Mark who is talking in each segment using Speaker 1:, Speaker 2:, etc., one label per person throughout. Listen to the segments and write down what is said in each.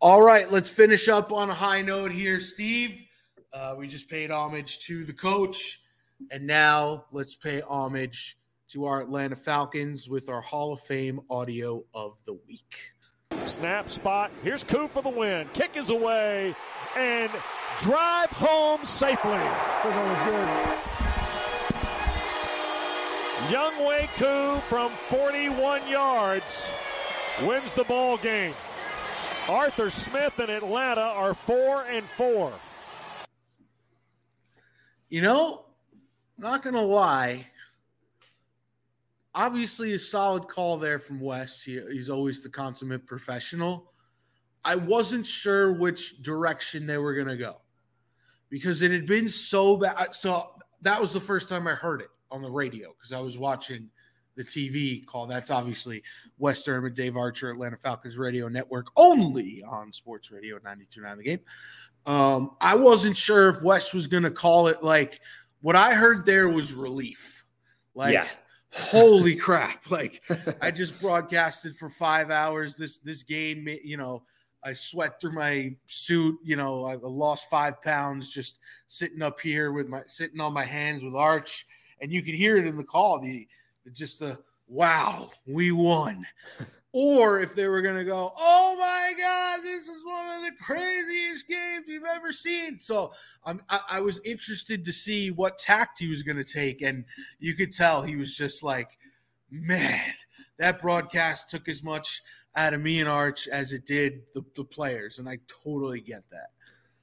Speaker 1: All right, let's finish up on a high note here, Steve. Uh, we just paid homage to the coach, and now let's pay homage to our Atlanta Falcons with our Hall of Fame audio of the week.
Speaker 2: Snap spot. Here's Koo for the win. Kick is away and drive home safely. Younghoe Koo from 41 yards wins the ball game. Arthur Smith and Atlanta are four and four.
Speaker 1: You know, not gonna lie. Obviously, a solid call there from Wes. He, he's always the consummate professional. I wasn't sure which direction they were gonna go because it had been so bad. So that was the first time I heard it on the radio because I was watching the TV call. That's obviously Wes Durham, Dave Archer, Atlanta Falcons Radio Network, only on Sports Radio 92.9 The Game. Um, I wasn't sure if Wes was going to call it like what I heard there was relief. Like,
Speaker 3: Yeah.
Speaker 1: holy crap! Like, I just broadcasted for five hours. This this game, you know, I sweat through my suit. You know, I lost five pounds just sitting up here with my sitting on my hands with Arch, and you could hear it in the call. The just the wow, we won. Or if they were going to go, oh my God, this is one of the craziest games we've ever seen. So um, I, I was interested to see what tact he was going to take. And you could tell he was just like, man, that broadcast took as much out of me and Arch as it did the, the players. And I totally get that.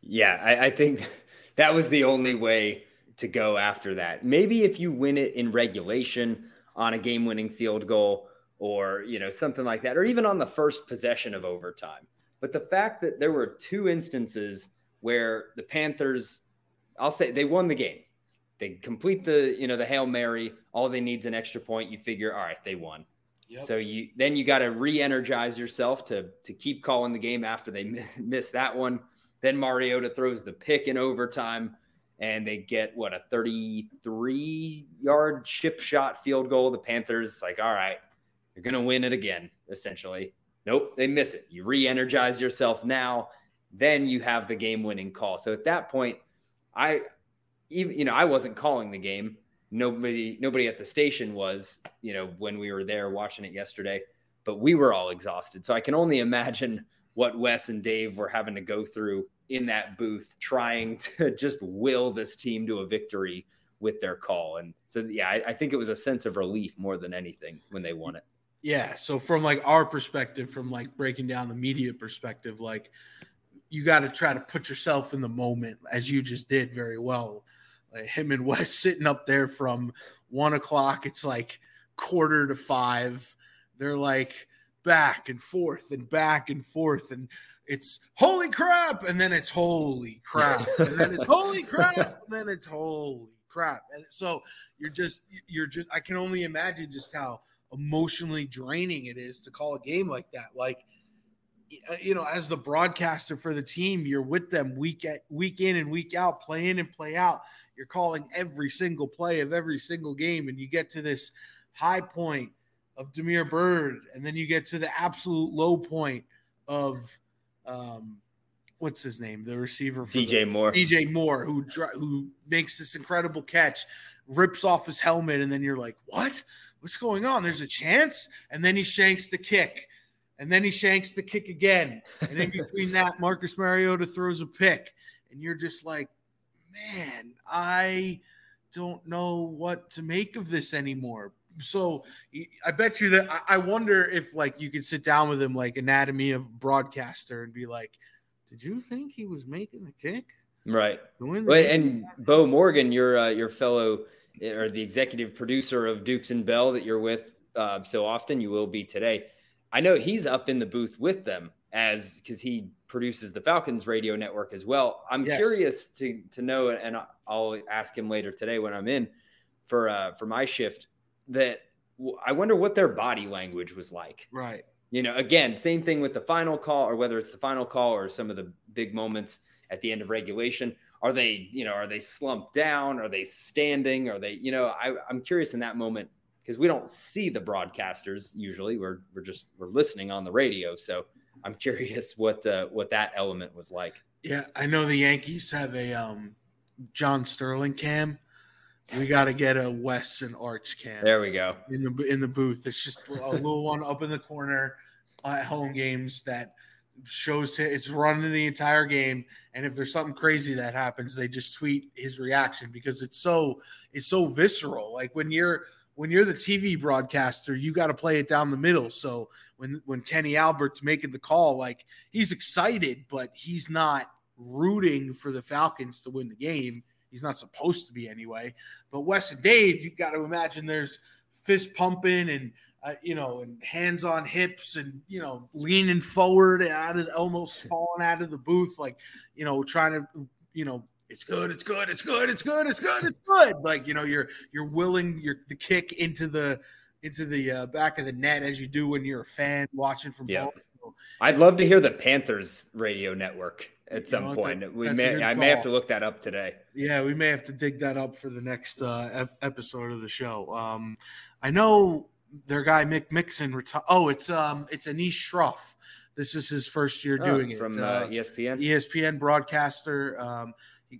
Speaker 3: Yeah, I, I think that was the only way to go after that. Maybe if you win it in regulation on a game-winning field goal or you know something like that, or even on the first possession of overtime. But the fact that there were two instances where the Panthers, I'll say they won the game. They complete the you know the hail mary. All they need is an extra point. You figure, all right, they won.
Speaker 1: Yep.
Speaker 3: So you then you got to re-energize yourself to to keep calling the game after they miss that one. Then Mariota throws the pick in overtime, and they get what a 33 yard chip shot field goal. The Panthers like, all right, you're gonna win it again. Essentially, nope, they miss it. You re-energize yourself now. Then you have the game-winning call. So at that point, I even you know I wasn't calling the game nobody nobody at the station was you know when we were there watching it yesterday but we were all exhausted so i can only imagine what wes and dave were having to go through in that booth trying to just will this team to a victory with their call and so yeah i, I think it was a sense of relief more than anything when they won it
Speaker 1: Yeah. So from like our perspective, from like breaking down the media perspective, like you got to try to put yourself in the moment, as you just did very well. Like him and Wes sitting up there from one o'clock. It's like quarter to five. They're like back and forth and back and forth, and it's holy crap, and then it's holy crap, and then it's holy crap, and then it's holy crap. And so you're just you're just I can only imagine just how emotionally draining it is to call a game like that. Like, uh, you know, as the broadcaster for the team, you're with them week at week in and week out, play in and play out. You're calling every single play of every single game, and you get to this high point of Damiere Byrd, and then you get to the absolute low point of um, what's his name, the receiver
Speaker 3: dj
Speaker 1: the,
Speaker 3: moore
Speaker 1: DJ Moore, who who makes this incredible catch, rips off his helmet, and then you're like, what? what's going on? There's a chance. And then he shanks the kick. And then he shanks the kick again. And in between that, Marcus Mariota throws a pick. And you're just like, man, I don't know what to make of this anymore. So I bet you that I wonder if like you could sit down with him like anatomy of broadcaster and be like, did you think he was making the kick?
Speaker 3: Right. Wait, and Bo Morgan, your uh, your fellow or the executive producer of Dukes and Bell that you're with uh, so often, you will be today. I know he's up in the booth with them as because he produces the Falcons radio network as well. I'm yes. curious to to know, and I'll ask him later today when I'm in for uh, for my shift. That I wonder what their body language was like.
Speaker 1: Right.
Speaker 3: You know, again, same thing with the final call, or whether it's the final call or some of the big moments at the end of regulation. Are they, you know, are they slumped down? Are they standing? Are they, you know, I, I'm curious in that moment because we don't see the broadcasters usually. We're we're just we're listening on the radio. So I'm curious what uh, what that element was like.
Speaker 1: Yeah, I know the Yankees have a um, John Sterling cam. We got to get a Wes and Arch cam.
Speaker 3: There we go.
Speaker 1: In the in the booth. It's just a little one up in the corner at home games that shows it's running the entire game. And if there's something crazy that happens they just tweet his reaction because it's so it's so visceral. Like when you're when you're the TV broadcaster you got to play it down the middle. So when when Kenny Albert's making the call like he's excited but he's not rooting for the Falcons to win the game he's not supposed to be anyway but Wes and Dave you got to imagine there's fist pumping and uh, you know, and hands on hips and, you know, leaning forward out of almost falling out of the booth, like, you know, trying to, you know, it's good, it's good, it's good, it's good, it's good, it's good. Like, you know, you're, you're willing your, the kick into the, into the uh, back of the net as you do when you're a fan watching from
Speaker 3: yeah. home. I'd love to hear the Panthers radio network at some know, point. That, we may, I may have to look that up today.
Speaker 1: Yeah, we may have to dig that up for the next uh, episode of the show. Um, I know their guy Mick Mixon reti- Oh, it's um it's Anish Shroff. This is his first year oh, doing
Speaker 3: from,
Speaker 1: it
Speaker 3: from uh, ESPN.
Speaker 1: ESPN broadcaster. Um,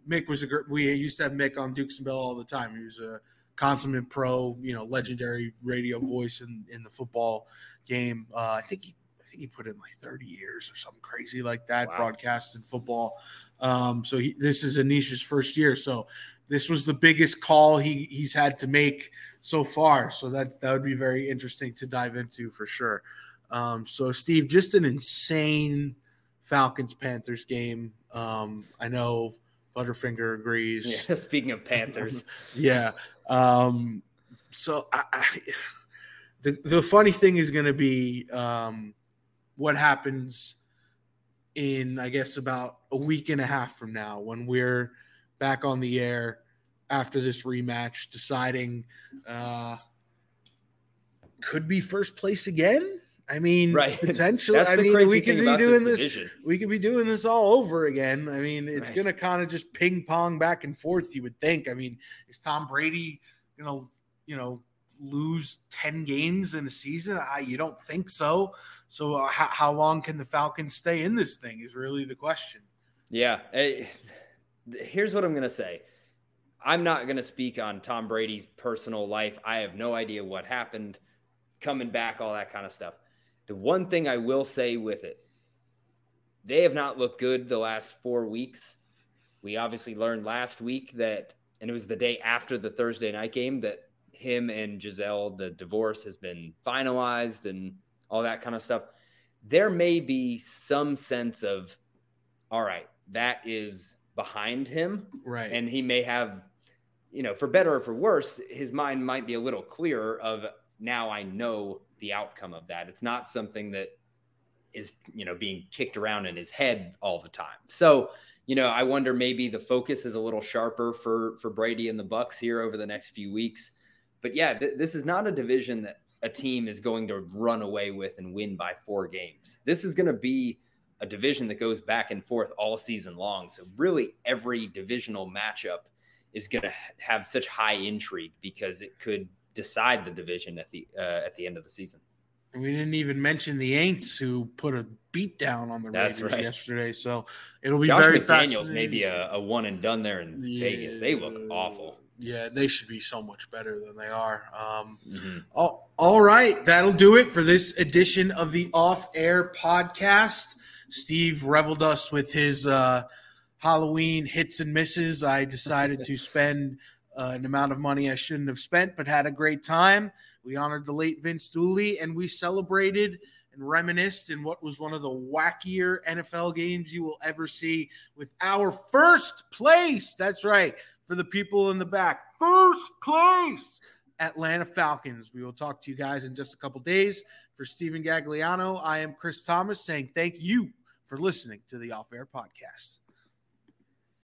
Speaker 1: Mick was a we used to have Mick on Dukes and Bell all the time. He was a consummate pro, you know, legendary radio voice in in the football game. Uh, I think he think he put in like 30 years or something crazy like that, wow. broadcasting football. Um, so he, this is Anish's first year. So this was the biggest call he he's had to make so far. So that that would be very interesting to dive into for sure. Um, so Steve, just an insane Falcons Panthers game. Um, I know Butterfinger agrees.
Speaker 3: Yeah, speaking of Panthers,
Speaker 1: yeah. Um, so I, I, the the funny thing is going to be um, what happens in I guess about a week and a half from now when we're back on the air after this rematch, deciding uh, could be first place again. I mean, right. potentially. I mean, we could be doing this. this we could be doing this all over again. I mean, it's right. going to kind of just ping pong back and forth. You would think. I mean, is Tom Brady going to, you know, lose ten games in a season? I, you don't think so. So, uh, how, how long can the Falcons stay in this thing? Is really the question.
Speaker 3: Yeah. Hey, here's what I'm going to say. I'm not going to speak on Tom Brady's personal life. I have no idea what happened, coming back, all that kind of stuff. The one thing I will say with it, they have not looked good the last four weeks. We obviously learned last week that, and it was the day after the Thursday night game, that him and Gisele, the divorce has been finalized and all that kind of stuff. There may be some sense of, all right, that is behind him.
Speaker 1: Right.
Speaker 3: And he may have you know, for better or for worse, his mind might be a little clearer of now I know the outcome of that. It's not something that is, you know, being kicked around in his head all the time. So, you know, I wonder maybe the focus is a little sharper for for Brady and the Bucs here over the next few weeks. But yeah, th- this is not a division that a team is going to run away with and win by four games. This is going to be a division that goes back and forth all season long. So really every divisional matchup is going to have such high intrigue because it could decide the division at the uh, at the end of the season.
Speaker 1: And we didn't even mention the Aints who put a beat down on the That's Raiders right. yesterday. So it'll be
Speaker 3: Josh
Speaker 1: very
Speaker 3: McDaniels maybe a, a, one and done there in yeah. Vegas. They look awful.
Speaker 1: Yeah, they should be so much better than they are. Um, mm-hmm. all, all right, that'll do it for this edition of the Off Air podcast. Steve reveled us with his uh, Halloween hits and misses. I decided to spend uh, an amount of money I shouldn't have spent, but had a great time. We honored the late Vince Dooley and we celebrated and reminisced in what was one of the wackier NFL games you will ever see with our first place. That's right for the people in the back. First place, Atlanta Falcons. We will talk to you guys in just a couple days. For Stephen Gagliano, I am Chris Thomas saying thank you for listening to the Off Air Podcast.